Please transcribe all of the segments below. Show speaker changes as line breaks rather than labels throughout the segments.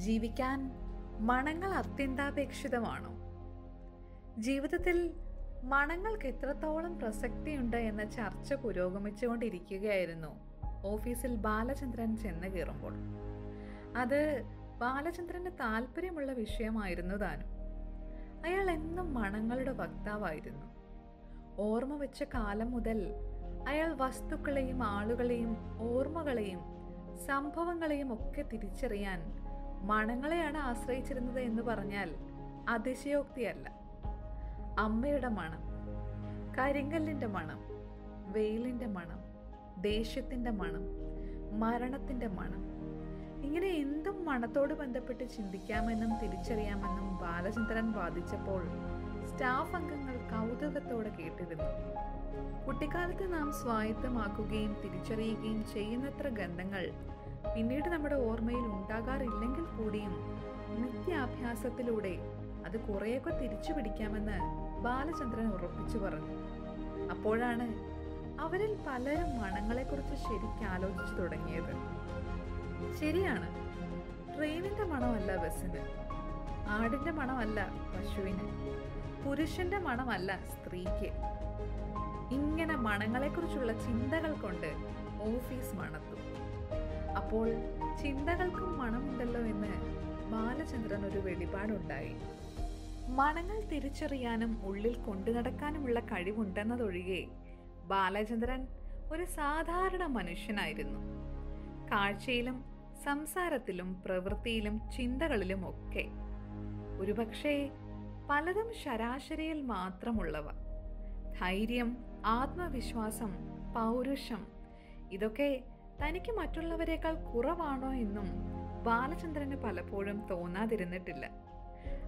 ജീവിക്കാൻ മണങ്ങൾ അത്യന്താപേക്ഷിതമാണോ? ജീവിതത്തിൽ മണങ്ങൾക്ക് എത്രത്തോളം പ്രസക്തിയുണ്ട് എന്ന ചർച്ച പുരോഗമിച്ചുകൊണ്ടിരിക്കുകയായിരുന്നു. ഓഫീസിൽ ബാലചന്ദ്രൻ ചെന്ന് കയറുമ്പോൾ. അത് ബാലചന്ദ്രന് താല്പര്യമുള്ള വിഷയമായിരുന്നു താനും. അയാൾ എന്നും മണങ്ങളുടെ വക്താവായിരുന്നു. ഓർമ്മ വെച്ച കാലം മുതൽ അയാൾ വസ്തുക്കളെയും ആളുകളെയും ഓർമ്മകളെയും സംഭവങ്ങളെയും ഒക്കെ തിരിച്ചറിയാൻ മണങ്ങളെയാണ് ആശ്രയിച്ചിരുന്നത് എന്ന് പറഞ്ഞാൽ അതിശയോക്തിയല്ല. അമ്മയുടെ മണം കരിങ്കല്ലിന്റെ മണം വെയിലിന്റെ മണം ദേഷ്യത്തിന്റെ മണം മരണത്തിന്റെ മണം. ഇങ്ങനെ എന്തും മണത്തോട് ബന്ധപ്പെട്ട് ചിന്തിക്കാമെന്നും തിരിച്ചറിയാമെന്നും ബാലചന്ദ്രൻ വാദിച്ചപ്പോൾ സ്റ്റാഫ് അംഗങ്ങൾ കൗതുകത്തോടെ കേട്ടിരുന്നു. കുട്ടിക്കാലത്ത് നാം സ്വായത്തമാക്കുകയും തിരിച്ചറിയുകയും ചെയ്യുന്നത്ര ഗന്ധങ്ങൾ പിന്നീട് നമ്മുടെ ഓർമ്മയിൽ ഉണ്ടാകാറില്ലെങ്കിൽ കൂടിയും നിത്യാഭ്യാസത്തിലൂടെ അത് കുറേയൊക്കെ തിരിച്ചു പിടിക്കാമെന്ന് ബാലചന്ദ്രൻ ഉറപ്പിച്ചു പറഞ്ഞു. അപ്പോഴാണ് അവരിൽ പലരും മണങ്ങളെക്കുറിച്ച് ശരിക്കും ആലോചിച്ചു തുടങ്ങിയത്. ശരിയാണ് ട്രെയിനിന്റെ മണമല്ല ബസ്സിന് ആടിന്റെ മണമല്ല പശുവിന് പുരുഷന്റെ മണമല്ല സ്ത്രീക്ക്. ഇങ്ങനെ മണങ്ങളെക്കുറിച്ചുള്ള ചിന്തകൾ കൊണ്ട് ഓഫീസ് മണത്തു. അപ്പോൾ ചിന്തകൾക്കും മണമുണ്ടല്ലോ എന്ന് ബാലചന്ദ്രൻ ഒരു വെളിപാടുണ്ടായി. മണങ്ങൾ തിരിച്ചറിയാനും ഉള്ളിൽ കൊണ്ടു നടക്കാനുമുള്ള കഴിവുണ്ടെന്നതൊഴികെ ബാലചന്ദ്രൻ ഒരു സാധാരണ മനുഷ്യനായിരുന്നു. കാഴ്ചയിലും സംസാരത്തിലും പ്രവൃത്തിയിലും ചിന്തകളിലും ഒക്കെ. ഒരുപക്ഷേ പലതും ശരാശരിയിൽ മാത്രമുള്ളവ. ധൈര്യം ആത്മവിശ്വാസം പൗരുഷം ഇതൊക്കെ തനിക്ക് മറ്റുള്ളവരെക്കാൾ കുറവാണോ എന്നും ബാലചന്ദ്രന് പലപ്പോഴും തോന്നാതിരുന്നിട്ടില്ല.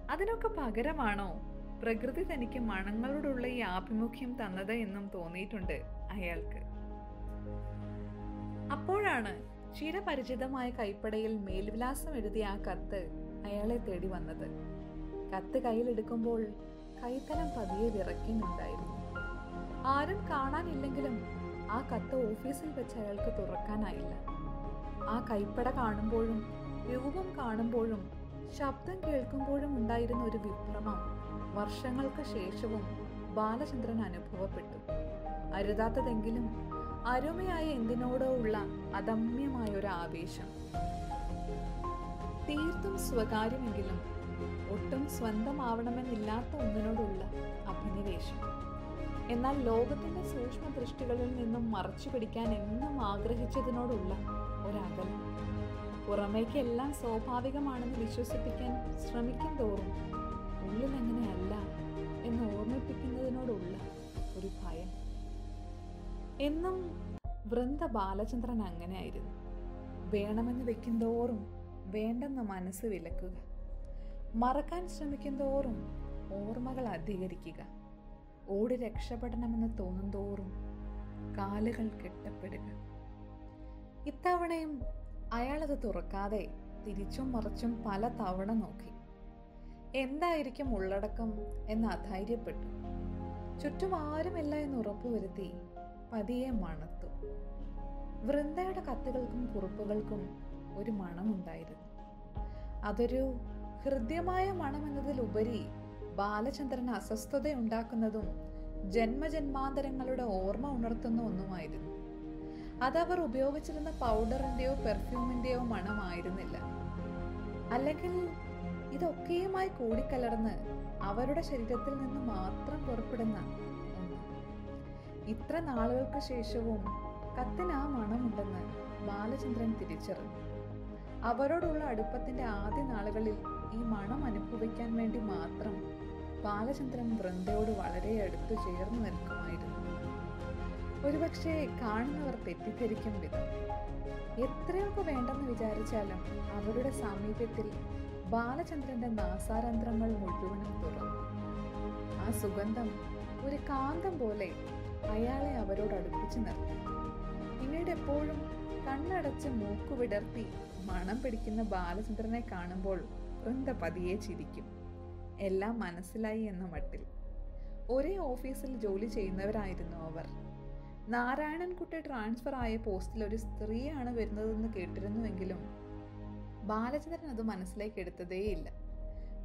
അതിനൊക്കെ പകരമാണോ പ്രകൃതി തനിക്ക് മണങ്ങളോടുള്ള ഈ ആഭിമുഖ്യം തന്നത് എന്നും തോന്നിയിട്ടുണ്ട് അയാൾക്ക്. അപ്പോഴാണ് ചിരപരിചിതമായ കൈപ്പടയിൽ മേൽവിലാസം എഴുതിയ ആ കത്ത് അയാളെ തേടി വന്നത്. കത്ത് കയ്യിലെടുക്കുമ്പോൾ കൈത്തലം പതിയെ വിറയ്ക്കുന്നുണ്ടായിരുന്നു. ആരും കാണാനില്ലെങ്കിലും ആ കത്ത് ഓഫീസിൽ വെച്ച് അയാൾക്ക് തുറക്കാനായില്ല. ആ കൈപ്പട കാണുമ്പോഴും രൂപം കാണുമ്പോഴും ശബ്ദം കേൾക്കുമ്പോഴും ഉണ്ടായിരുന്ന ഒരു വിഭ്രമം വർഷങ്ങൾക്ക് ശേഷവും ബാലചന്ദ്രൻ അനുഭവപ്പെട്ടു. അരുതാത്തതെങ്കിലും അരുമയായ എന്തിനോടോ ഉള്ള അദമ്യമായ ഒരു ആവേശം. തീർത്തും സ്വകാര്യമെങ്കിലും ഒട്ടും സ്വന്തമാവണമെന്നില്ലാത്ത ഒന്നിനോടുള്ള അഭിനിവേശം. എന്നാൽ ലോകത്തിന്റെ സൂക്ഷ്മ ദൃഷ്ടികളിൽ നിന്നും മറച്ചു പിടിക്കാൻ എന്നും ആഗ്രഹിച്ചതിനോടുള്ള ഒരകലം. പുറമേക്ക് എല്ലാം സ്വാഭാവികമാണെന്ന് വിശ്വസിപ്പിക്കാൻ ശ്രമിക്കും തോറും ഉള്ളിൽ അങ്ങനെയല്ല എന്ന് ഓർമ്മിപ്പിക്കുന്നതിനോടുള്ള ഒരു ഭയം. എന്നും വൃന്ദ ബാലചന്ദ്രൻ അങ്ങനെയായിരുന്നു. വേണമെന്ന് വെക്കും തോറും വേണ്ടെന്ന് മനസ്സ് വിലക്കുക. മറക്കാൻ ശ്രമിക്കും തോറും ഓർമ്മകൾ അധികരിക്കുക. ഓടി രക്ഷപ്പെടണമെന്ന് തോന്നും തോറും കാലുകൾ കെട്ടപ്പെടുക. ഇത്തവണയും അയാളത് തുറക്കാതെ തിരിച്ചും മറിച്ചും പല തവണ നോക്കി. എന്തായിരിക്കും ഉള്ളടക്കം എന്ന് അധൈര്യപ്പെട്ടു. ചുറ്റും ആരുമില്ല എന്ന് ഉറപ്പുവരുത്തി പതിയെ മണത്തു. വൃന്ദയുടെ കത്തുകൾക്കും കുറിപ്പുകൾക്കും ഒരു മണമുണ്ടായിരുന്നു. അതൊരു ഹൃദ്യമായ മണമെന്നതിലുപരി ബാലചന്ദ്രന് അസ്വസ്ഥതയുണ്ടാക്കുന്നതും ജന്മജന്മാന്തരങ്ങളുടെ ഓർമ്മ ഉണർത്തുന്ന ഒന്നുമായിരുന്നു. അവർ ഉപയോഗിച്ചിരുന്ന പൗഡറിന്റെയോ പെർഫ്യൂമിന്റെയോ മണമായിരുന്നില്ല. അല്ലെങ്കിൽ ഇതൊക്കെയുമായി കൂടിക്കലർന്ന് അവരുടെ ശരീരത്തിൽ നിന്ന് മാത്രം പുറപ്പെടുന്ന ഇത്ര നാളുകൾക്ക് ശേഷവും കത്തിന് ആ മണമുണ്ടെന്ന് ബാലചന്ദ്രൻ തിരിച്ചറിഞ്ഞു. അവരോടുള്ള അടുപ്പത്തിന്റെ ആദ്യ നാളുകളിൽ ഈ മണം അനുഭവിക്കാൻ വേണ്ടി മാത്രം ബാലചന്ദ്രൻ വൃന്ദയോട് വളരെ അടുത്ത് ചേർന്ന് നിൽക്കുമായിരുന്നു. ഒരുപക്ഷെ കാണുന്നവർ തെറ്റിദ്ധരിക്കും വിധം. എത്രയൊക്കെ വേണ്ടെന്ന് വിചാരിച്ചാലും അവരുടെ സാമീപ്യത്തിൽ ബാലചന്ദ്രന്റെ നാസാരന്ധ്രങ്ങൾ മുഴുവനും തുറന്നു. ആ സുഗന്ധം ഒരു കാന്തം പോലെ അയാളെ അവരോട് അടുപ്പിച്ചു നിർത്തി. പിന്നീട് എപ്പോഴും കണ്ണടച്ച് മൂക്കു വിടർത്തി മണം പിടിക്കുന്ന ബാലചന്ദ്രനെ കാണുമ്പോൾ വൃന്ദ പതിയെ ചിരിക്കും. എല്ലാം മനസ്സിലായി എന്ന മട്ടിൽ. ഒരേ ഓഫീസിൽ ജോലി ചെയ്യുന്നവരായിരുന്നു അവർ. നാരായണൻകുട്ടി ട്രാൻസ്ഫർ ആയ പോസ്റ്റിൽ ഒരു സ്ത്രീയാണ് വരുന്നതെന്ന് കേട്ടിരുന്നുവെങ്കിലും ബാലചന്ദ്രൻ അത് മനസ്സിലേക്ക് എടുത്തതേയില്ല.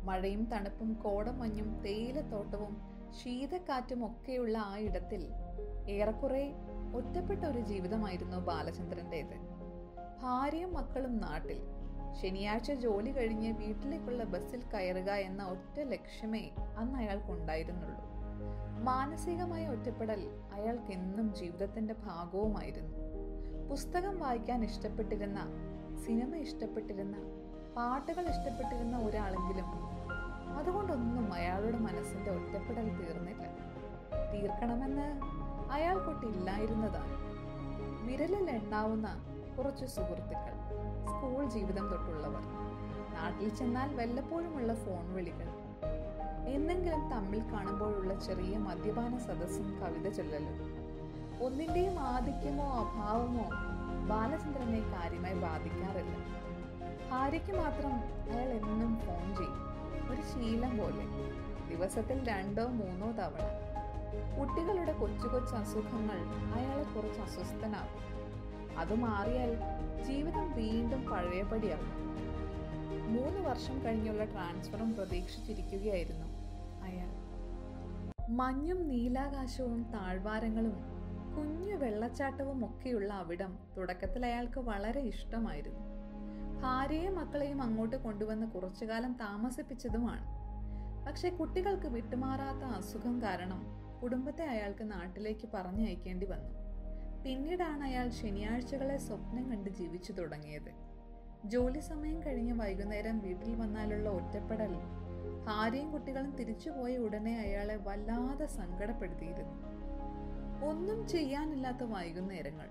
മഴയും തണുപ്പും കോടമഞ്ഞും തേയിലത്തോട്ടവും ശീതക്കാറ്റും ഒക്കെയുള്ള ആ ഇടത്തിൽ ഏറെക്കുറെ ഒറ്റപ്പെട്ട ഒരു ജീവിതമായിരുന്നു ബാലചന്ദ്രന്റേത്. ഭാര്യയും മക്കളും നാട്ടിൽ. ശനിയാഴ്ച ജോലി കഴിഞ്ഞ് വീട്ടിലേക്കുള്ള ബസ്സിൽ കയറുക എന്ന ഒറ്റ ലക്ഷ്യമേ അന്ന് അയാൾക്കുണ്ടായിരുന്നുള്ളൂ. മാനസികമായ ഒറ്റപ്പെടൽ അയാൾക്ക് എന്നും ജീവിതത്തിന്റെ ഭാഗവുമായിരുന്നു. പുസ്തകം വായിക്കാൻ ഇഷ്ടപ്പെട്ടിരുന്ന സിനിമ ഇഷ്ടപ്പെട്ടിരുന്ന പാട്ടുകൾ ഇഷ്ടപ്പെട്ടിരുന്ന ഒരാളെങ്കിലും അതുകൊണ്ടൊന്നും അയാളുടെ മനസ്സിന്റെ ഒറ്റപ്പെടൽ തീർന്നില്ല. തീർക്കണമെന്ന് അയാൾക്കൊട്ടില്ലായിരുന്നതാണ് വിരലിൽ എണ്ണാവുന്ന കുറച്ച് സുഹൃത്തുക്കൾ സ്കൂൾ ജീവിതം തൊട്ടുള്ളവർ നാട്ടിൽ ചെന്നാൽ വല്ലപ്പോഴുമുള്ള ഫോൺ വിളികൾ എന്നെങ്കിലും തമ്മിൽ കാണുമ്പോഴുള്ള ചെറിയ മദ്യപാന സദസ്സും കവിത ചൊല്ലലും. ഒന്നിന്റെയും ആധിക്യമോ അഭാവമോ ബാലചന്ദ്രനെ കാര്യമായി ബാധിക്കാറില്ല. ഭാര്യയ്ക്ക് മാത്രം അയാൾ എന്നും ഫോൺ ചെയ്യും. ഒരു ശീലം പോലെ ദിവസത്തിൽ രണ്ടോ മൂന്നോ തവണ. കുട്ടികളുടെ കൊച്ചു കൊച്ചു അസുഖങ്ങൾ അയാളെ കുറച്ച് അസ്വസ്ഥനാകും അത് മാറിയാൽ ജീവിതം വീണ്ടും പഴയപടിയാകും. മൂന്ന് വർഷം കഴിഞ്ഞുള്ള ട്രാൻസ്ഫറും പ്രതീക്ഷിച്ചിരിക്കുകയായിരുന്നു അയാൾ. മഞ്ഞും നീലാകാശവും താഴ്വാരങ്ങളും കുഞ്ഞു വെള്ളച്ചാട്ടവും ഒക്കെയുള്ള അവിടം തുടക്കത്തിൽ അയാൾക്ക് വളരെ ഇഷ്ടമായിരുന്നു. ഭാര്യയും മക്കളെയും അങ്ങോട്ട് കൊണ്ടുവന്ന് കുറച്ചു കാലം താമസിപ്പിച്ചതുമാണ്. പക്ഷെ കുട്ടികൾക്ക് വിട്ടുമാറാത്ത അസുഖം കാരണം കുടുംബത്തെ അയാൾക്ക് നാട്ടിലേക്ക് പറഞ്ഞയക്കേണ്ടി വന്നു. പിന്നീടാണ് അയാൾ ശനിയാഴ്ചകളെ സ്വപ്നം കണ്ട് ജീവിച്ചു തുടങ്ങിയത്. ജോലി സമയം കഴിഞ്ഞ് വൈകുന്നേരം വീട്ടിൽ വന്നാലുള്ള ഒറ്റപ്പെടൽ ഭാര്യയും കുട്ടികളും തിരിച്ചുപോയ ഉടനെ അയാളെ വല്ലാതെ സങ്കടപ്പെടുത്തിയിരുന്നു. ഒന്നും ചെയ്യാനില്ലാത്ത വൈകുന്നേരങ്ങൾ.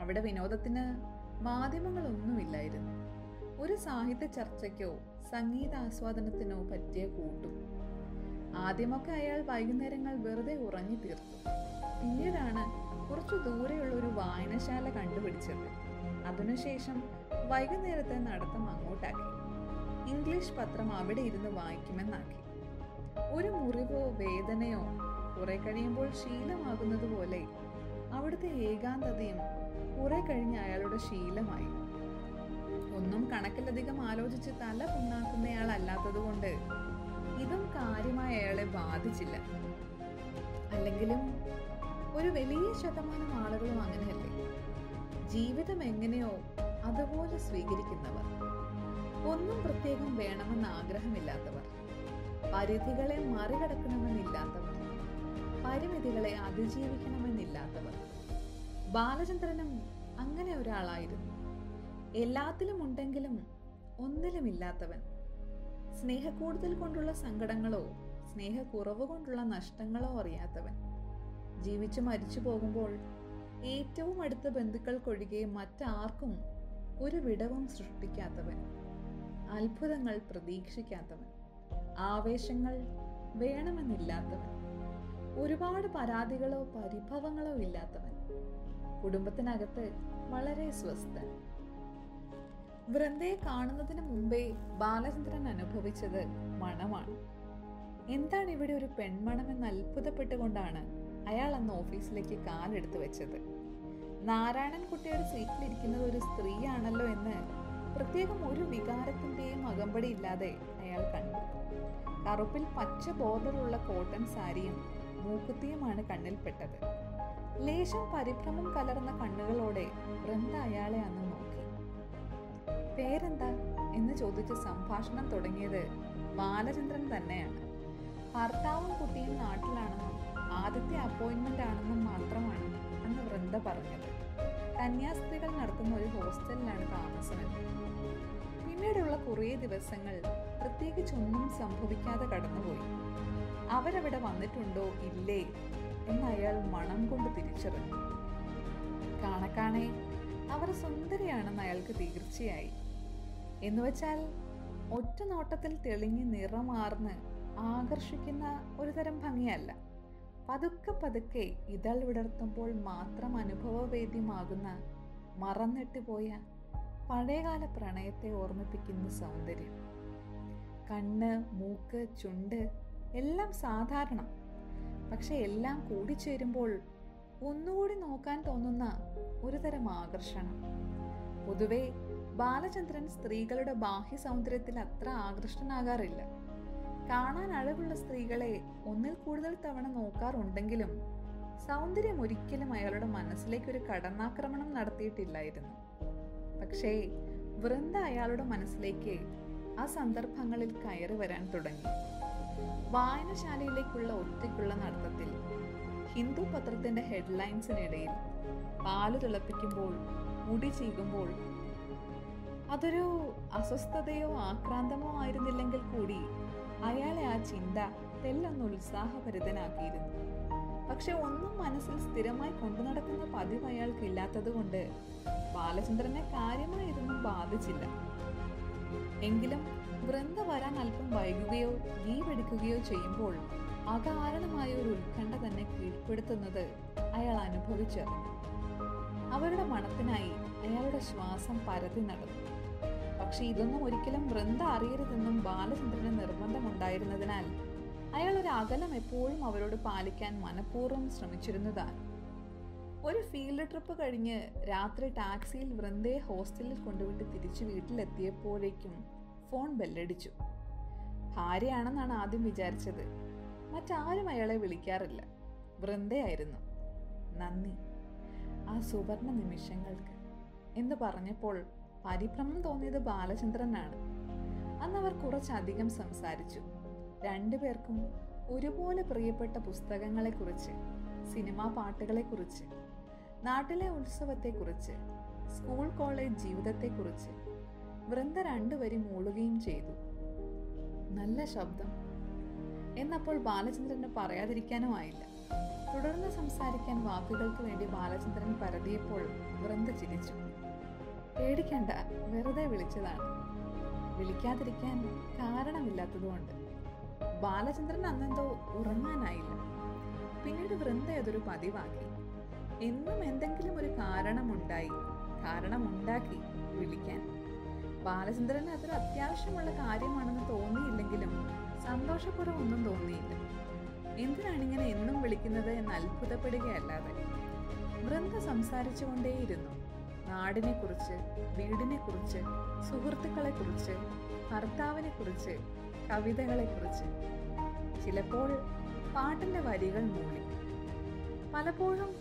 അവിടെ വിനോദത്തിന് മാധ്യമങ്ങളൊന്നുമില്ലായിരുന്നു. ഒരു സാഹിത്യ ചർച്ചയ്ക്കോ സംഗീതാസ്വാദനത്തിനോ പറ്റിയ കൂട്ടും. ആദ്യമൊക്കെ അയാൾ വൈകുന്നേരങ്ങൾ വെറുതെ ഉറങ്ങി തീർത്തു പിന്നീടാണ് കുറച്ചു ദൂരെയുള്ള ഒരു വായനശാല കണ്ടുപിടിച്ചത്. അതിനുശേഷം വൈകുന്നേരത്തെ നടത്തം അങ്ങോട്ടാക്കി. ഇംഗ്ലീഷ് പത്രം അവിടെ ഇരുന്ന് വായിക്കുമെന്നാക്കി. ഒരു മുറിവോ വേദനയോ കുറെ കഴിയുമ്പോൾ ശീലമാകുന്നത് പോലെ അവിടുത്തെ ഏകാന്തതയും കുറെ കഴിഞ്ഞ് അയാളുടെ ശീലമായി. ഒന്നും കണക്കിലധികം ആലോചിച്ച് തല പുണ്ണാക്കുന്നയാളല്ലാത്തതുകൊണ്ട് ഇതും കാര്യമായി അയാളെ ബാധിച്ചില്ല. അല്ലെങ്കിലും ഒരു വലിയ ശതമാനം ആളുകളും അങ്ങനെയല്ലേ? ജീവിതം എങ്ങനെയോ അതുപോലെ സ്വീകരിക്കുന്നവർ. ഒന്നും പ്രത്യേകം വേണമെന്ന് ആഗ്രഹമില്ലാത്തവർ. പരിധികളെ മറികടക്കണമെന്നില്ലാത്തവർ. പരിമിതികളെ അതിജീവിക്കണമെന്നില്ലാത്തവർ. ബാലചന്ദ്രനും അങ്ങനെ ഒരാളായിരുന്നു. എല്ലാത്തിലും ഉണ്ടെങ്കിലും ഒന്നിലുമില്ലാത്തവൻ സ്നേഹക്കൂടുതൽ കൊണ്ടുള്ള സങ്കടങ്ങളോ സ്നേഹക്കുറവ് കൊണ്ടുള്ള നഷ്ടങ്ങളോ അറിയാത്തവൻ. ജീവിച്ചു മരിച്ചു പോകുമ്പോൾ ഏറ്റവും അടുത്ത ബന്ധുക്കൾക്കൊഴികെ മറ്റാർക്കും ഒരു വിടവും സൃഷ്ടിക്കാത്തവൻ അത്ഭുതങ്ങൾ പ്രതീക്ഷിക്കാത്തവൻ ആവേശങ്ങൾ വേണമെന്നില്ലാത്തവൻ ഒരുപാട് പരാതികളോ പരിഭവങ്ങളോ ഇല്ലാത്തവൻ കുടുംബത്തിനകത്ത് വളരെ സ്വസ്ഥൻ. വൃന്ദയെ കാണുന്നതിന് മുമ്പേ ബാലചന്ദ്രൻ അനുഭവിച്ചത് മണമാണ്. എന്താണ് ഇവിടെ ഒരു പെൺമണമെന്ന് അത്ഭുതപ്പെട്ടുകൊണ്ടാണ് അയാൾ അന്ന് ഓഫീസിലേക്ക് കാലെടുത്ത് വെച്ചത്. നാരായണൻ കുട്ടിയുടെ സീറ്റിലിരിക്കുന്നത് ഒരു സ്ത്രീയാണല്ലോ എന്ന് പ്രത്യേകം ഒരു വികാരത്തിന്റെയും അകമ്പടി ഇല്ലാതെ അയാൾ കണ്ടു. കറുപ്പിൽ പച്ച ബോർഡറുള്ള കോട്ടൺ സാരിയും മൂക്കുത്തിയുമാണ് കണ്ണിൽപ്പെട്ടത്. ലേശം പരിഭ്രമം കലർന്ന കണ്ണുകളോടെ വൃന്ദ അയാളെ അന്ന് നോക്കി. പേരെന്താ? എന്ന് ചോദിച്ച് സംഭാഷണം തുടങ്ങിയത് ബാലചന്ദ്രൻ തന്നെയാണ്. ഭർത്താവും കുട്ടിയും നാട്ടിലാണെന്നും ആദ്യത്തെ അപ്പോയിന്റ്മെന്റ് ആണെന്നും മാത്രമാണ് അന്ന് വൃന്ദ പറഞ്ഞത്. കന്യാസ്ത്രീകൾ നടത്തുന്ന ഒരു ഹോസ്റ്റലിലാണ് താമസമെന്ന് പിന്നീടുള്ള കുറേ ദിവസങ്ങൾ പ്രത്യേകിച്ചൊന്നും സംഭവിക്കാതെ കടന്നുപോയി. അവരവിടെ വന്നിട്ടുണ്ടോ ഇല്ലേ എന്ന് അയാൾ മണം കൊണ്ട് തിരിച്ചറിഞ്ഞു. കാണക്കാണെ അവർ സുന്ദരിയാണെന്ന് അയാൾക്ക് തീർച്ചയായി. എന്നുവെച്ചാൽ ഒറ്റ നോട്ടത്തിൽ തെളിഞ്ഞ് നിറമാർന്ന് ആകർഷിക്കുന്ന ഒരുതരം ഭംഗിയല്ല. പതുക്കെ പതുക്കെ ഇതൾ വിടർത്തുമ്പോൾ മാത്രം അനുഭവവേദ്യമാകുന്ന മറന്നിട്ടുപോയ പഴയകാല പ്രണയത്തെ ഓർമ്മിപ്പിക്കുന്ന സൗന്ദര്യം. കണ്ണ് മൂക്ക് ചുണ്ട് എല്ലാം സാധാരണ. പക്ഷെ എല്ലാം കൂടിച്ചേരുമ്പോൾ ഒന്നുകൂടി നോക്കാൻ തോന്നുന്ന ഒരുതരം ആകർഷണം. പൊതുവെ ബാലചന്ദ്രൻ സ്ത്രീകളുടെ ബാഹ്യ സൗന്ദര്യത്തിൽ അത്ര ആകൃഷ്ടനാകാറില്ല. കാണാൻ അഴകുള്ള സ്ത്രീകളെ ഒന്നിൽ കൂടുതൽ തവണ നോക്കാറുണ്ടെങ്കിലും സൗന്ദര്യം ഒരിക്കലും അയാളുടെ മനസ്സിലേക്ക് ഒരു കടന്നാക്രമണം നടത്തിയിട്ടില്ലായിരുന്നു. പക്ഷേ വൃന്ദ അയാളുടെ മനസ്സിലേക്ക് ആ സന്ദർഭങ്ങളിൽ കയറി വരാൻ തുടങ്ങി. വായനശാലയിലേക്കുള്ള ഒറ്റയ്ക്കുള്ള നടത്തത്തിൽ ഹിന്ദു പത്രത്തിന്റെ ഹെഡ്ലൈൻസിനിടയിൽ പാൽ തിളപ്പിക്കുമ്പോൾ മുടി ചീകുമ്പോൾ അതൊരു അസ്വസ്ഥതയോ ആക്രാന്തമോ ആയിരുന്നില്ലെങ്കിൽ കൂടി അയാളെ ആ ചിന്ത തെല്ലൊന്ന് ഉത്സാഹഭരിതനാക്കിയിരുന്നു. പക്ഷെ ഒന്നും മനസ്സിൽ സ്ഥിരമായി കൊണ്ടു നടക്കുന്ന പതിവ് അയാൾക്ക് ഇല്ലാത്തതുകൊണ്ട് ബാലചന്ദ്രനെ കാര്യമായി ഇതൊന്നും ബാധിച്ചില്ല. എങ്കിലും വൃന്ദ വരാൻ അല്പം വൈകുകയോ ലീവെടുക്കുകയോ ചെയ്യുമ്പോൾ അകാരണമായ ഒരു ഉത്കണ്ഠ തന്നെ കീഴ്പ്പെടുത്തുന്നത് അയാൾ അനുഭവിച്ചറിഞ്ഞു. അവരുടെ മണത്തിനായി അയാളുടെ ശ്വാസം പരതി നടന്നു. പക്ഷെ ഇതൊന്നും ഒരിക്കലും വൃന്ദ അറിയരുതെന്നും ബാലചന്ദ്രന് നിർബന്ധമുണ്ടായിരുന്നതിനാൽ അയാൾ ഒരു അകലം എപ്പോഴും അവരോട് പാലിക്കാൻ മനഃപൂർവം ശ്രമിച്ചിരുന്നതാണ്. ഒരു ഫീൽഡ് ട്രിപ്പ് കഴിഞ്ഞ് രാത്രി ടാക്സിയിൽ വൃന്ദയെ ഹോസ്റ്റലിൽ കൊണ്ടുവിട്ട് തിരിച്ച് വീട്ടിലെത്തിയപ്പോഴേക്കും ഫോൺ ബെല്ലടിച്ചു ഭാര്യയാണെന്നാണ് ആദ്യം വിചാരിച്ചത്. മറ്റാരും അയാളെ വിളിക്കാറില്ല. വൃന്ദയായിരുന്നു. നന്ദി. ആ സുവർണ നിമിഷങ്ങൾക്ക് എന്ന് പറഞ്ഞപ്പോൾ പരിഭ്രമം തോന്നിയത് ബാലചന്ദ്രനാണ്. അന്ന് അവർ കുറച്ചധികം സംസാരിച്ചു. രണ്ടുപേർക്കും ഒരുപോലെ പ്രിയപ്പെട്ട പുസ്തകങ്ങളെക്കുറിച്ച് സിനിമാ പാട്ടുകളെക്കുറിച്ച് നാട്ടിലെ ഉത്സവത്തെക്കുറിച്ച് സ്കൂൾ കോളേജ് ജീവിതത്തെക്കുറിച്ച് വൃന്ദ രണ്ടുപേരും മൂളുകയും ചെയ്തു. നല്ല ശബ്ദം. എന്നപ്പോൾ ബാലചന്ദ്രന് പറയാതിരിക്കാനും ആയില്ല. തുടർന്ന് സംസാരിക്കാൻ വാക്കുകൾക്ക് വേണ്ടി ബാലചന്ദ്രൻ പരതിയപ്പോൾ വൃന്ദ ചിരിച്ചു. പേടിക്കണ്ട വെറുതെ വിളിച്ചതാണ്. വിളിക്കാതിരിക്കാൻ കാരണമില്ലാത്തതുകൊണ്ട്. ബാലചന്ദ്രൻ അന്നെന്തോ ഉറങ്ങാനായില്ല. പിന്നീട് വൃന്ദ അതൊരു പതിവാക്കി. എന്നും എന്തെങ്കിലും ഒരു കാരണമുണ്ടായി കാരണമുണ്ടാക്കി വിളിക്കാൻ. ബാലചന്ദ്രന് അതൊരു അത്യാവശ്യമുള്ള കാര്യമാണെന്ന് തോന്നിയില്ലെങ്കിലും സന്തോഷക്കുറവൊന്നും തോന്നിയില്ല. എന്തിനാണ് ഇങ്ങനെ എന്നും വിളിക്കുന്നത് എന്ന് അത്ഭുതപ്പെടുകയല്ലാതെ വൃന്ദ സംസാരിച്ചുകൊണ്ടേയിരുന്നു. നാടിനെ കുറിച്ച് വീടിനെ കുറിച്ച് സുഹൃത്തുക്കളെ കുറിച്ച് ഭർത്താവിനെ കുറിച്ച് കവിതകളെ കുറിച്ച് ചിലപ്പോൾ പാട്ടിന്റെ വരികൾ മൂളി. പലപ്പോഴും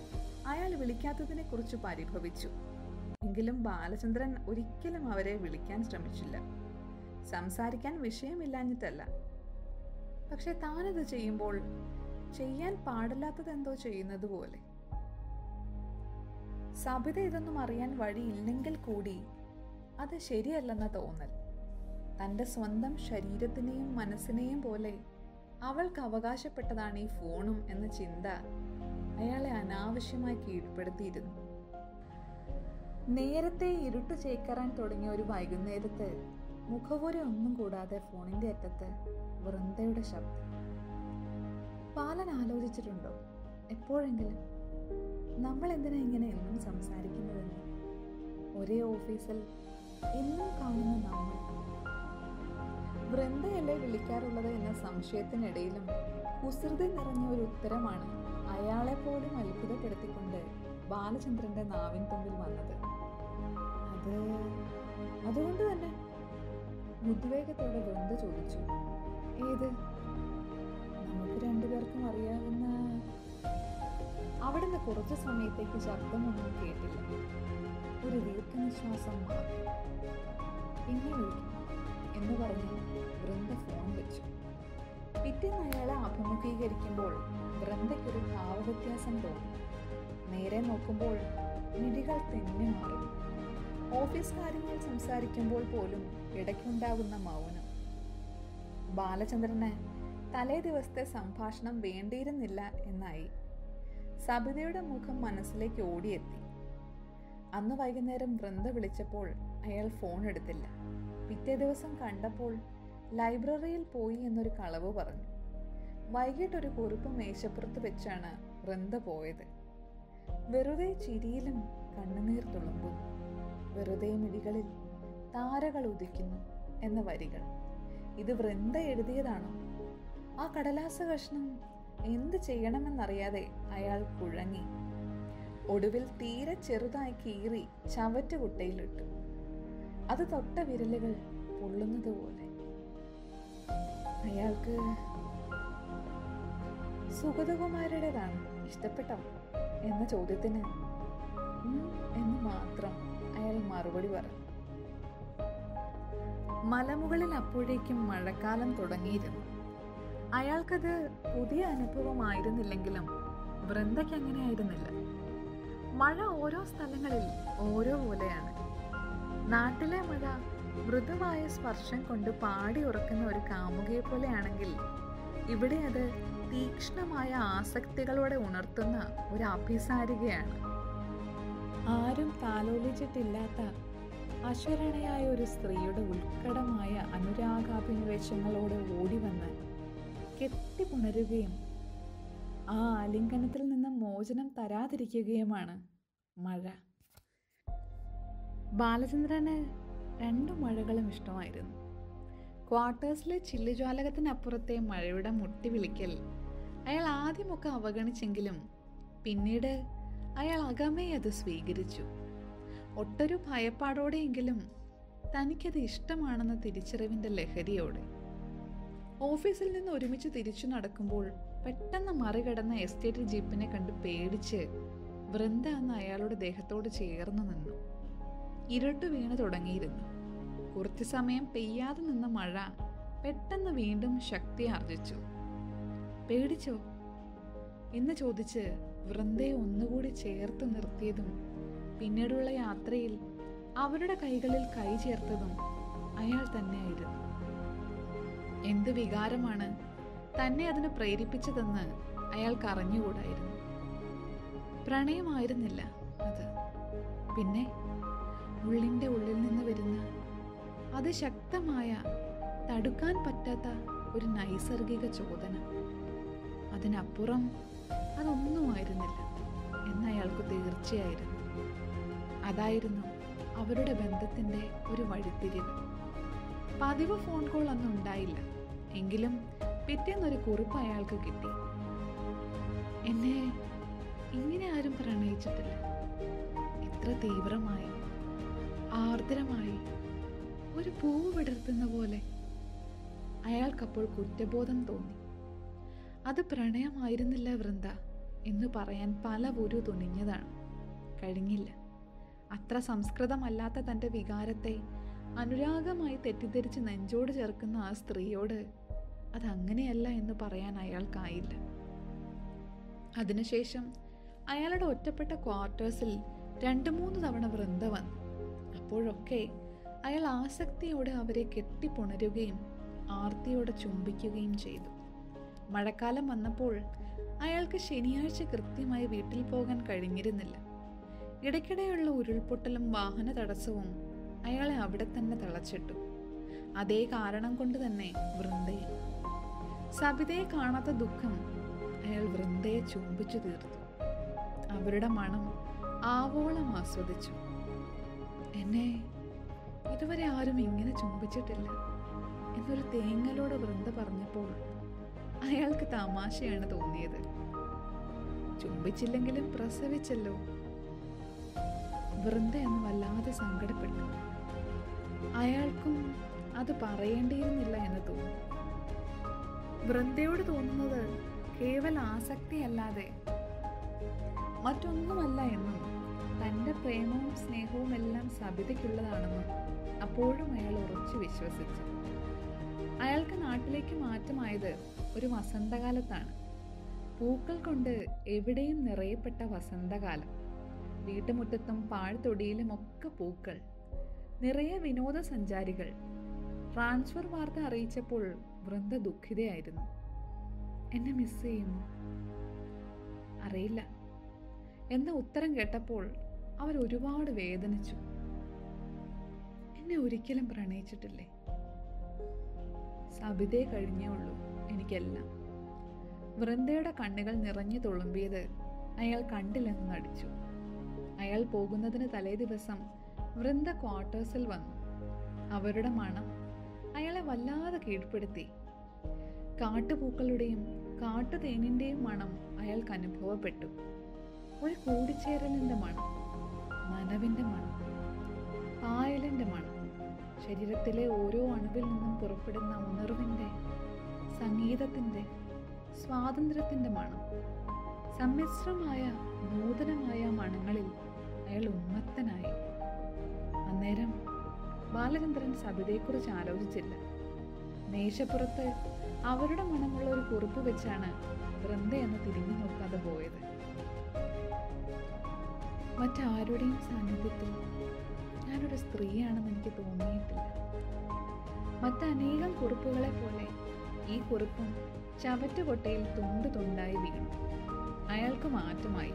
അയാൾ വിളിക്കാത്തതിനെ കുറിച്ച് പരിഭവിച്ചു. എങ്കിലും ബാലചന്ദ്രൻ ഒരിക്കലും അവരെ വിളിക്കാൻ ശ്രമിച്ചില്ല. സംസാരിക്കാൻ വിഷയമില്ലാഞ്ഞിട്ടല്ല. പക്ഷെ താനത് ചെയ്യുമ്പോൾ ചെയ്യാൻ പാടില്ലാത്തതെന്തോ ചെയ്യുന്നത് പോലെ. സബിത ഇതൊന്നും അറിയാൻ വഴിയില്ലെങ്കിൽ കൂടി. അത് ശരിയല്ലെന്ന തോന്നൽ. തന്റെ സ്വന്തം ശരീരത്തിനെയും മനസ്സിനെയും പോലെ അവൾക്ക് അവകാശപ്പെട്ടതാണ് ഈ ഫോണും എന്ന ചിന്ത അയാളെ അനാവശ്യമായി കീഴ്പ്പെടുത്തിയിരുന്നു. നേരത്തെ ഇരുട്ട് ചേക്കറാൻ തുടങ്ങിയ ഒരു വൈകുന്നേരത്ത് മുഖവുര ഒന്നും കൂടാതെ ഫോണിന്റെ അറ്റത്ത് വൃന്ദയുടെ ശബ്ദം. പാലൻ ആലോചിച്ചിട്ടുണ്ടോ? എപ്പോഴെങ്കിലും നമ്മൾ എന്തിനാ ഇങ്ങനെ എന്നും സംസാരിക്കുന്നതെന്ന്? ഒരേ ഓഫീസിൽ എന്നും കാണുന്ന നമ്മൾ. വൃന്ദയല്ലേ വിളിക്കാറുള്ളത് എന്ന സംശയത്തിനിടയിലും കുസൃതി നിറഞ്ഞ ഒരു ഉത്തരമാണ് അയാളെ പോലും അത്ഭുതപ്പെടുത്തിക്കൊണ്ട് ബാലചന്ദ്രന്റെ നാവിൻ തുമ്പിൽ വന്നത്. അത് അതുകൊണ്ട് തന്നെ. ഉദ്വേഗത്തോടെ വൃന്ദ ചോദിച്ചു. ഏത്? നമുക്ക് രണ്ടുപേർക്കും അറിയാവുന്ന അവിടുന്ന് കുറച്ചു സമയത്തേക്ക് ശബ്ദമൊന്നും കേട്ടില്ല. ഒരു ദീർഘനിശ്വാസം വിളിക്കും എന്ന് പറഞ്ഞ് വൃന്ദ ഫോൺ വെച്ചു. പിറ്റേന്ന് അയാളെ അഭിമുഖീകരിക്കുമ്പോൾ വൃന്ദയ്ക്കൊരു ഭാവവ്യത്യാസം തോന്നി. നേരെ നോക്കുമ്പോൾ മിഴികൾ തെന്നി മാറി. ഓഫീസ് കാര്യങ്ങൾ സംസാരിക്കുമ്പോൾ പോലും ഇടയ്ക്കുണ്ടാകുന്ന മൗനം. ബാലചന്ദ്രന് തലേ ദിവസത്തെ സംഭാഷണം വേണ്ടിയിരുന്നില്ല എന്നായി. സബിതയുടെ മുഖം മനസ്സിലേക്ക് ഓടിയെത്തി. അന്ന് വൈകുന്നേരം വൃന്ദ വിളിച്ചപ്പോൾ അയാൾ ഫോൺ എടുത്തില്ല. പിറ്റേ ദിവസം കണ്ടപ്പോൾ ലൈബ്രറിയിൽ പോയി എന്നൊരു കളവ് പറഞ്ഞു. വൈകിട്ട് ഒരു കുറിപ്പ് മേശപ്പുറത്ത് വെച്ചാണ് വൃന്ദ പോയത്. വെറുതെ ചിരിയിലും കണ്ണുനീർ തുളുമ്പുന്നു. വെറുതെ മിഴികളിൽ താരകൾ ഉദിക്കുന്നു എന്ന വരികൾ. ഇത് വൃന്ദ എഴുതിയതാണോ? ആ കടലാസ കഷ്ണം എന്ത് ചെയ്യണമെന്നറിയാതെ അയാൾ കുഴങ്ങി. ഒടുവിൽ തീരെ ചെറുതായി കീറി ചവറ്റുകുട്ടയിലിട്ടു അത് തൊട്ട വിരലുകൾ പൊള്ളുന്നത് പോലെ. അയാൾക്ക് സുഗതകുമാരുടേതാണ് ഇഷ്ടപ്പെട്ടോ എന്ന ചോദ്യത്തിന് എന്ന് മാത്രം അയാൾ മറുപടി പറഞ്ഞു. മലമുകളിൽ അപ്പോഴേക്കും മഴക്കാലം തുടങ്ങിയിരുന്നു. അയാൾക്കത് പുതിയ അനുഭവമായിരുന്നില്ലെങ്കിലും വൃന്ദയ്ക്ക് അങ്ങനെ ആയിരുന്നില്ല. മഴ ഓരോ സ്ഥലങ്ങളിൽ ഓരോ പോലെയാണ്. നാട്ടിലെ മഴ മൃദുവായ സ്പർശം കൊണ്ട് പാടി ഉറക്കുന്ന ഒരു കാമുകയെ പോലെയാണെങ്കിൽ ഇവിടെ അത് തീക്ഷ്ണമായ ആസക്തികളോടെ ഉണർത്തുന്ന ഒരു അഭിസാരികയാണ്. ആരും താലോലിച്ചിട്ടില്ലാത്ത അശരണയായ ഒരു സ്ത്രീയുടെ ഉത്കടമായ അനുരാഗാഭിനിവേശങ്ങളോടെ ഓടിവന്ന് കെട്ടിപ്പുണരുകയും ആ ആലിംഗനത്തിൽ നിന്ന് മോചനം തരാതിരിക്കുകയുമാണ് മഴ. ബാലചന്ദ്രന് രണ്ടു മഴകളും ഇഷ്ടമായിരുന്നു. ക്വാർട്ടേഴ്സിലെ ചില്ലുജ്വാലകത്തിനപ്പുറത്തെ മഴയുടെ മുട്ടി വിളിക്കൽ അയാൾ ആദ്യമൊക്കെ അവഗണിച്ചെങ്കിലും പിന്നീട് അയാൾ അകമേ അത് സ്വീകരിച്ചു. ഒട്ടൊരു ഭയപ്പാടോടെയെങ്കിലും തനിക്കത് ഇഷ്ടമാണെന്ന തിരിച്ചറിവിന്റെ ലഹരിയോടെ ഓഫീസിൽ നിന്ന് ഒരുമിച്ച് തിരിച്ചു നടക്കുമ്പോൾ പെട്ടെന്ന് മറികടന്ന എസ്റ്റേറ്റ് ജീപ്പിനെ കണ്ട് പേടിച്ച് വൃന്ദ അന്ന് അയാളുടെ ദേഹത്തോട് ചേർന്നു നിന്നു. ഇരുട്ട് വീണ് തുടങ്ങിയിരുന്നു. കുറച്ചു സമയം പെയ്യാതെ നിന്ന മഴ പെട്ടെന്ന് വീണ്ടും ശക്തി ആർജിച്ചു. പേടിച്ചോ? എന്ന് ചോദിച്ച് വൃന്ദയെ ഒന്നുകൂടി ചേർത്ത് നിർത്തിയതും പിന്നീടുള്ള യാത്രയിൽ അവരുടെ കൈകളിൽ കൈ ചേർത്തതും അയാൾ തന്നെയായിരുന്നു. എന്ത് വികാരമാണ് തന്നെ അതിന് പ്രേരിപ്പിച്ചതെന്ന് അയാൾക്ക് അറിഞ്ഞുകൂടായിരുന്നു പ്രണയമായിരുന്നില്ല അത്. പിന്നെ ഉള്ളിന്റെ ഉള്ളിൽ നിന്ന് വരുന്ന അത് ശക്തമായ തടുക്കാൻ പറ്റാത്ത ഒരു നൈസർഗിക ചോദന. അതിനപ്പുറം അതൊന്നുമായിരുന്നില്ല എന്ന് അയാൾക്ക് തീർച്ചയായിരുന്നു. അതായിരുന്നു അവരുടെ ബന്ധത്തിന്റെ ഒരു വഴിത്തിരിവ്. പതിവ് ഫോൺ കോൾ അന്ന് ഉണ്ടായില്ല എങ്കിലും പിറ്റേന്നൊരു കുറിപ്പ് അയാൾക്ക് കിട്ടി. എന്നെ ഇങ്ങനെ ആരും പ്രണയിച്ചിട്ടില്ല. ഇത്ര തീവ്രമായി ആർദ്രമായി ഒരു പൂവ് വിടർത്തുന്ന പോലെ അയാൾക്കപ്പോൾ കുറ്റബോധം തോന്നി. അത് പ്രണയമായിരുന്നില്ല വൃന്ദ എന്ന് പറയാൻ പല ഒരു തുണിഞ്ഞതാണ് കഴിഞ്ഞില്ല. അത്ര സംസ്കൃതമല്ലാത്ത തന്റെ വികാരത്തെ അനുരാഗമായി തെറ്റിദ്ധരിച്ച് നെഞ്ചോട് ചേർക്കുന്ന ആ സ്ത്രീയോട് അതങ്ങനെയല്ല എന്ന് പറയാൻ അയാൾക്കായില്ല. അതിനുശേഷം അയാളുടെ ഒറ്റപ്പെട്ട ക്വാർട്ടേഴ്സിൽ രണ്ട് മൂന്ന് തവണ വൃന്ദ വന്നു. അപ്പോഴൊക്കെ അയാൾ ആസക്തിയോടെ അവരെ കെട്ടിപ്പുണരുകയും ആർത്തിയോടെ ചുംബിക്കുകയും ചെയ്തു. മഴക്കാലം വന്നപ്പോൾ അയാൾക്ക് ശനിയാഴ്ച കൃത്യമായി വീട്ടിൽ പോകാൻ കഴിഞ്ഞിരുന്നില്ല. ഇടയ്ക്കിടെയുള്ള ഉരുൾപൊട്ടലും വാഹന തടസ്സവും അയാളെ അവിടെ തന്നെ തളച്ചിട്ടു. അതേ കാരണം കൊണ്ട് തന്നെ വൃന്ദയെ സബിതയെ കാണാത്ത ദുഃഖം അയാൾ വൃന്ദയെ ചുംബിച്ചു തീർത്തു. അവരുടെ മണം ആവോളം ആസ്വദിച്ചു. എന്നെ ഇതുവരെ ആരും ഇങ്ങനെ ചുംബിച്ചിട്ടില്ല എന്നൊരു തേങ്ങലോട് വൃന്ദ പറഞ്ഞപ്പോൾ അയാൾക്ക് തമാശയാണ് തോന്നിയത്. ചുംബിച്ചില്ലെങ്കിലും പ്രസവിച്ചല്ലോ വൃന്ദ എന്ന് വല്ലാതെ സങ്കടപ്പെട്ടു. അയാൾക്കും അത് പറയേണ്ടിയിരുന്നില്ല എന്ന് തോന്നി. വൃന്ദയോട് തോന്നുന്നത് കേവല ആസക്തിയല്ലാതെ. മറ്റൊന്നുമല്ല എന്നും തന്റെ പ്രേമവും സ്നേഹവും എല്ലാം സബിതയ്ക്കുള്ളതാണെന്നും അപ്പോഴും അയാൾ ഉറച്ചു വിശ്വസിച്ചു. അയാൾക്ക് നാട്ടിലേക്ക് മാറ്റമായത് ഒരു വസന്തകാലത്താണ്. പൂക്കൾ കൊണ്ട് എവിടെയും നിറയപ്പെട്ട വസന്തകാലം. വീട്ടുമുറ്റത്തും പാഴ്ത്തൊടിയിലും ഒക്കെ പൂക്കൾ. നിറയെ വിനോദസഞ്ചാരികൾ. ട്രാൻസ്ഫർ വാർത്ത അറിയിച്ചപ്പോൾ വൃന്ദ ദുഃഖിതയായിരുന്നു. എന്നെ മിസ് ചെയ്യുന്നു. അറിയില്ല. എന്ന ഉത്തരം കേട്ടപ്പോൾ അവർ ഒരുപാട് വേദനിച്ചു. എന്നെ ഒരിക്കലും പ്രണയിച്ചിട്ടില്ലേ? സബിതേ കഴിഞ്ഞേ ഉള്ളൂ എനിക്കെല്ലാം. വൃന്ദയുടെ കണ്ണുകൾ നിറഞ്ഞു തുളുമ്പിയത് അയാൾ കണ്ടില്ലെന്ന് നടിച്ചു. അയാൾ പോകുന്നതിന് തലേ ദിവസം വൃന്ദ ക്വാർട്ടേഴ്സിൽ വന്നു. അവരുടെ മണം അയാളെ വല്ലാതെ കീഴ്പ്പെടുത്തി. കാട്ടുപൂക്കളുടെയും കാട്ടുതേനിന്റെയും മണം അയാൾക്ക് അനുഭവപ്പെട്ടു. ഒരു കൂടിച്ചേരലിന്റെ മണം നനവിന്റെ മണം പായലിന്റെ മണം. ശരീരത്തിലെ ഓരോ അണുവിൽ നിന്നും പുറപ്പെടുന്ന ഉണർവിന്റെ സംഗീതത്തിന്റെ സ്വാതന്ത്ര്യത്തിന്റെ മണം. സമ്മിശ്രമായ നൂതനമായ മണങ്ങളിൽ അയാൾ ഉന്മത്തനായി. അന്നേരം ബാലചന്ദ്രൻ സബിതയെക്കുറിച്ച് ആലോചിച്ചില്ല. മേശപ്പുറത്ത് അവരുടെ മണമുള്ള ഒരു കുറിപ്പ് വെച്ചാണ് വൃന്ദയെന്ന് തിരിഞ്ഞു നോക്കാതെ പോയത്. മറ്റാരുടെയും സാന്നിധ്യത്തിൽ ഞാനൊരു സ്ത്രീയാണെന്ന് എനിക്ക് തോന്നിയിട്ടില്ല. മറ്റനേകം കുറിപ്പുകളെ പോലെ ഈ കുറിപ്പും ചവറ്റുകൊട്ടയിൽ തുണ്ട് തുണ്ടായി വീണു. അയാൾക്ക് മാറ്റമായി.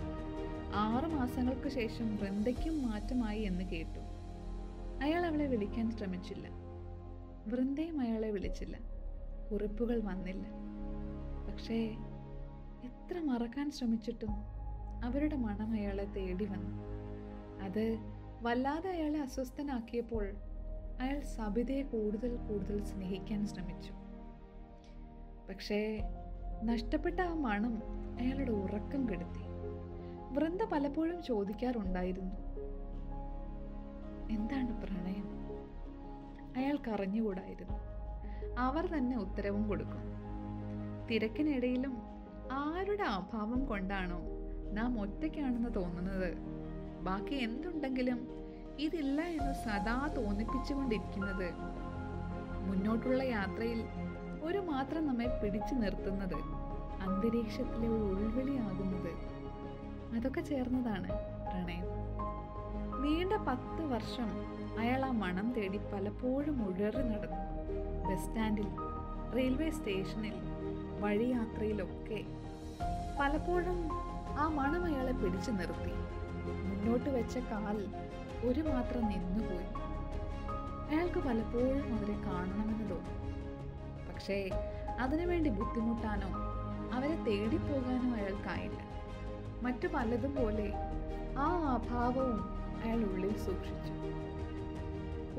ആറു മാസങ്ങൾക്ക് ശേഷം വൃന്ദയ്ക്കും മാറ്റമായി എന്ന് കേട്ടു. അയാൾ അവളെ വിളിക്കാൻ ശ്രമിച്ചില്ല. വൃന്ദയും അയാളെ വിളിച്ചില്ല. കുറിപ്പുകൾ വന്നില്ല. പക്ഷേ എത്ര മറക്കാൻ ശ്രമിച്ചിട്ടും അവരുടെ മണം അയാളെ തേടി വന്നു. അത് വല്ലാതെ അയാളെ അസ്വസ്ഥനാക്കിയപ്പോൾ അയാൾ സബിതയെ കൂടുതൽ കൂടുതൽ സ്നേഹിക്കാൻ ശ്രമിച്ചു. പക്ഷേ നഷ്ടപ്പെട്ട ആ മണം അയാളുടെ ഉറക്കം കെടുത്തി. വൃന്ദ പലപ്പോഴും ചോദിക്കാറുണ്ടായിരുന്നു എന്താണ് പ്രണയം? അയാൾക്ക് അറിഞ്ഞുകൂടായിരുന്നു അവർ തന്നെ ഉത്തരവും കൊടുക്കും. തിരക്കിനിടയിലും ആരുടെ അഭാവം കൊണ്ടാണോ നാം ഒറ്റയ്ക്കാണെന്ന് തോന്നുന്നത്? ബാക്കി എന്തുണ്ടെങ്കിലും ഇതില്ല എന്ന് സദാ തോന്നിപ്പിച്ചുകൊണ്ടിരിക്കുന്നത്. മുന്നോട്ടുള്ള യാത്രയിൽ ഒരു മാത്രം നമ്മെ പിടിച്ചു നിർത്തുന്നത് അന്തരീക്ഷത്തിലെ ഒരു ഉൾവിളിയാകുന്നത് അതൊക്കെ ചേർന്നതാണ് പ്രണയം. നീണ്ട പത്ത് വർഷം അയാൾ ആ മണം തേടി പലപ്പോഴും ഉഴറി നടന്നു. ബസ് സ്റ്റാൻഡിൽ റെയിൽവേ സ്റ്റേഷനിൽ വഴിയാത്രയിലൊക്കെ പലപ്പോഴും ആ മണം അയാളെ പിടിച്ചു നിർത്തി. മുന്നോട്ട് വെച്ച കാൽ ഒരു മാത്രം നിന്നുപോയി. അയാൾക്ക് പലപ്പോഴും അവരെ കാണണമെന്ന് തോന്നി. പക്ഷേ അതിനുവേണ്ടി ബുദ്ധിമുട്ടാനോ അവരെ തേടിപ്പോകാനോ അയാൾക്കായില്ല. മറ്റു പലതും പോലെ ആ അഭാവവും അയാൾ ഉള്ളിൽ സൂക്ഷിച്ചു.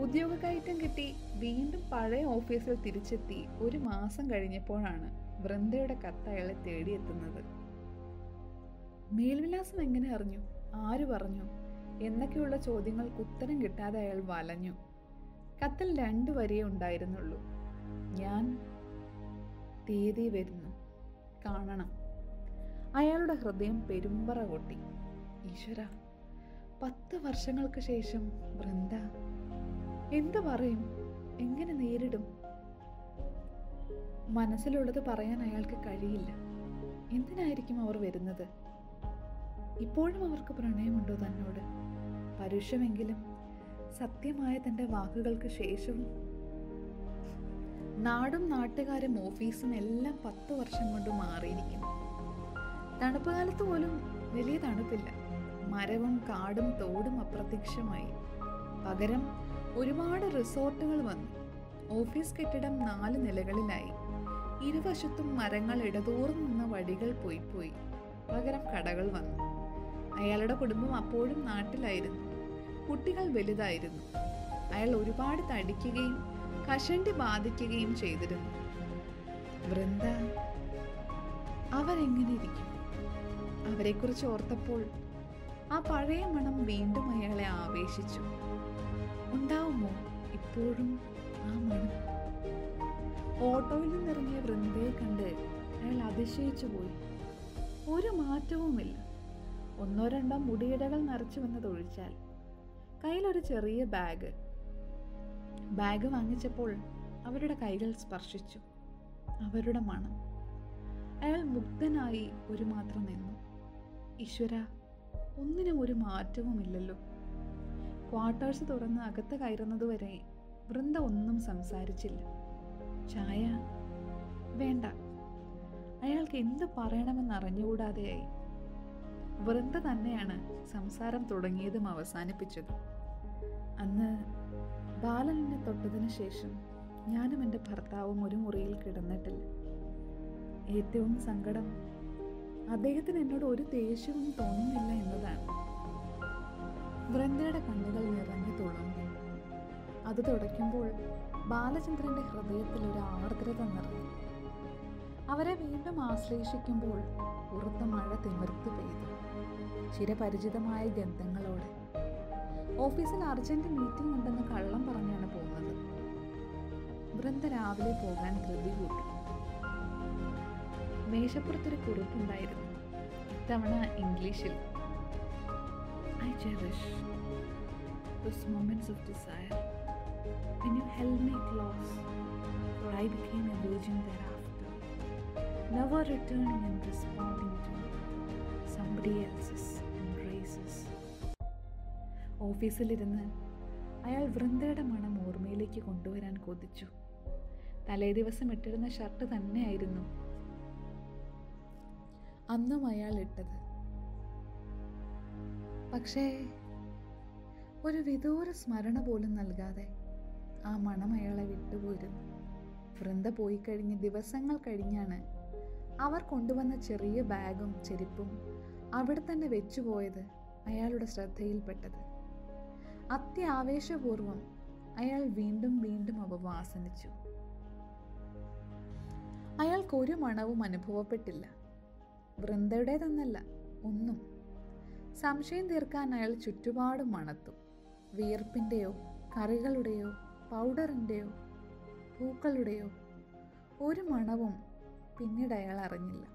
ഉദ്യോഗ കയറ്റം കിട്ടി. വീണ്ടും പഴയ ഓഫീസിൽ തിരിച്ചെത്തി. ഒരു മാസം കഴിഞ്ഞപ്പോഴാണ് വൃന്ദയുടെ കത്ത് അയാളെ തേടിയെത്തുന്നത്. മേൽവിലാസം എങ്ങനെ അറിഞ്ഞു? ആര് പറഞ്ഞു? എന്നൊക്കെയുള്ള ചോദ്യങ്ങൾക്ക് ഉത്തരം കിട്ടാതെ അയാൾ വലഞ്ഞു. കത്തിൽ രണ്ടു വരിയേ ഉണ്ടായിരുന്നുള്ളൂ. ഞാൻ തീയതി വരുന്നു. കാണണം. അയാളുടെ ഹൃദയം പെരുമ്പറ കൊട്ടി ഈശ്വര. പത്ത് വർഷങ്ങൾക്ക് ശേഷം വൃന്ദ എന്തു പറയും? എങ്ങനെ നേരിടും? മനസ്സിലുള്ളത് പറയാൻ അയാൾക്ക് കഴിയില്ല. എന്തിനായിരിക്കും അവർ വരുന്നത്? ഇപ്പോഴും അവർക്ക് പ്രണയമുണ്ടോ തന്നോട്? പരുഷമെങ്കിലും സത്യമായ തന്റെ വാക്കുകൾക്ക് ശേഷവും. നാടും നാട്ടുകാരും ഓഫീസും എല്ലാം പത്ത് വർഷം കൊണ്ട് മാറിയിരിക്കുന്നു. തണുപ്പ് കാലത്ത് പോലും വലിയ തണുപ്പില്ല. മരവും കാടും തോടും അപ്രത്യക്ഷമായി. പകരം ഒരുപാട് റിസോർട്ടുകൾ വന്നു. ഓഫീസ് കെട്ടിടം നാല് നിലകളിലായി. ഇരുവശത്തും മരങ്ങൾ ഇടതോറും നിന്ന വഴികൾ പോയി പോയി. പകരം കടകൾ വന്നു. അയാളുടെ കുടുംബം അപ്പോഴും നാട്ടിലായിരുന്നു. കുട്ടികൾ വലുതായിരുന്നു. അയാൾ ഒരുപാട് തടിക്കുകയും കഷണ്ടി ബാധിക്കുകയും ചെയ്തിരുന്നു. വൃന്ദ അവരെങ്ങനെ ഇരിക്കും? അവരെക്കുറിച്ച് ഓർത്തപ്പോൾ ആ പഴയ മണം വീണ്ടും അയാളെ ആവേശിച്ചു. ഉണ്ടാവുമോ ഇപ്പോഴും ആ മണം? ഓട്ടോയിൽ നിന്നിറങ്ങിയ വൃന്ദയെ കണ്ട് അയാൾ അതിശയിച്ചു പോയി. ഒരു മാറ്റവുമില്ല. ഒന്നോ രണ്ടോ മുടിയിടകൾ നിറച്ചു വന്നതൊഴിച്ചാൽ കയ്യിലൊരു ചെറിയ ബാഗ്. ബാഗ് വാങ്ങിച്ചപ്പോൾ അവരുടെ കൈകൾ സ്പർശിച്ചു. അവരുടെ മണം. അയാൾ മുഗ്ധനായി ഒരു മാത്രം നിന്നു. ഈശ്വര ഒന്നിനും ഒരു മാറ്റവുമില്ലല്ലോ. ക്വാർട്ടേഴ്സ് തുറന്ന് അകത്ത് കയറുന്നതുവരെ വൃന്ദ ഒന്നും സംസാരിച്ചില്ല. ചായ വേണ്ട. അയാൾക്ക് എന്ത് പറയണമെന്ന് അറിഞ്ഞുകൂടാതെയായി വൃന്ദ തന്നെയാണ് സംസാരം തുടങ്ങിയതും അവസാനിപ്പിച്ചത്. അന്ന് ബാലനെ തൊട്ടതിന് ശേഷം ഞാനും എന്റെ ഭർത്താവും ഒരു മുറിയിൽ കിടന്നിട്ടില്ല. ഏറ്റവും സങ്കടം അദ്ദേഹത്തിന് എന്നോട് ഒരു ദേഷ്യവും തോന്നുന്നില്ല എന്നതാണ്. വൃന്ദയുടെ കണ്ണുകൾ നിറഞ്ഞു തുളുമ്പി. അത് തുടയ്ക്കുമ്പോൾ ബാലചന്ദ്രന്റെ ഹൃദയത്തിൽ ഒരു ആർദ്രത നിറഞ്ഞു. അവരെ വീണ്ടും ആശ്ലേഷിക്കുമ്പോൾ പുറത്ത് മഴ തിമിർത്ത് പെയ്തു. ചിരപരിചിതമായ ഗന്ധങ്ങളോടെ. ഓഫീസിൽ അർജന്റ് മീറ്റിംഗ് ഉണ്ടെന്ന് കള്ളം പറഞ്ഞാണ് പോകുന്നത്. വൃന്ദ രാവിലെ പോകാൻ ധൃതി കൂട്ടി മേശപ്പുറത്തൊരു കുറിപ്പുണ്ടായിരുന്നു ഇത്തവണ ഇംഗ്ലീഷിൽ I cherish those moments of desire when you held me close, for I became a virgin thereafter, never returning and responding to somebody else's embraces. ഓഫീസിലിരുന്ന് അയാൾ വൃന്ദയുടെ മണം ഓർമ്മയിലേക്ക് കൊണ്ടുവരാൻ കൊതിച്ചു തലേ ദിവസം ഇട്ടിരുന്ന ഷർട്ട് തന്നെയായിരുന്നു അന്നും അയാൾ ഇട്ടത്. പക്ഷേ ഒരു വിദൂര സ്മരണ പോലും നൽകാതെ ആ മണം അയാളെ വിട്ടുപോയിരുന്നു. വൃന്ദ പോയി കഴിഞ്ഞ് ദിവസങ്ങൾ കഴിഞ്ഞാണ് അവർ കൊണ്ടുവന്ന ചെറിയ ബാഗും ചെരുപ്പും അവിടെ തന്നെ വെച്ചുപോയത് അയാളുടെ ശ്രദ്ധയിൽപ്പെട്ടത്. അത്യാവേശപൂർവം അയാൾ വീണ്ടും വീണ്ടും അവ വാസനിച്ചു അയാൾക്കൊരു മണവും അനുഭവപ്പെട്ടില്ല. വൃന്ദയുടേതെന്നല്ല ഒന്നും. സംശയം തീർക്കാൻ അയാൾ ചുറ്റുപാടും മണത്തു. വിയർപ്പിന്റെയോ കറികളുടെയോ പൗഡറിന്റെയോ പൂക്കളുടെയോ ഒരു മണവും പിന്നീട് അയാൾ അറിഞ്ഞില്ല.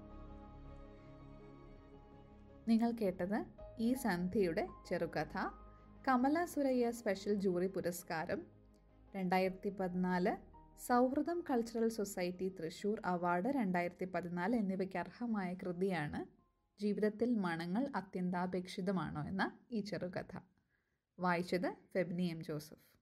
നിങ്ങൾ കേട്ടത് ഈ സന്ധ്യയുടെ ചെറുകഥ. കമല സുരയ്യ സ്പെഷ്യൽ ജൂറി പുരസ്കാരം. രണ്ടായിരത്തി പതിനാല് സൗഹൃദം കൾച്ചറൽ സൊസൈറ്റി തൃശൂർ അവാർഡ് രണ്ടായിരത്തി പതിനാല് എന്നിവയ്ക്ക് അർഹമായ കൃതിയാണ് ജീവിതത്തിൽ മണങ്ങൾ അത്യന്താപേക്ഷിതമാണോ എന്ന ഈ ചെറുകഥ. വായിച്ചത് ഫെബ്നി എം ജോസഫ്.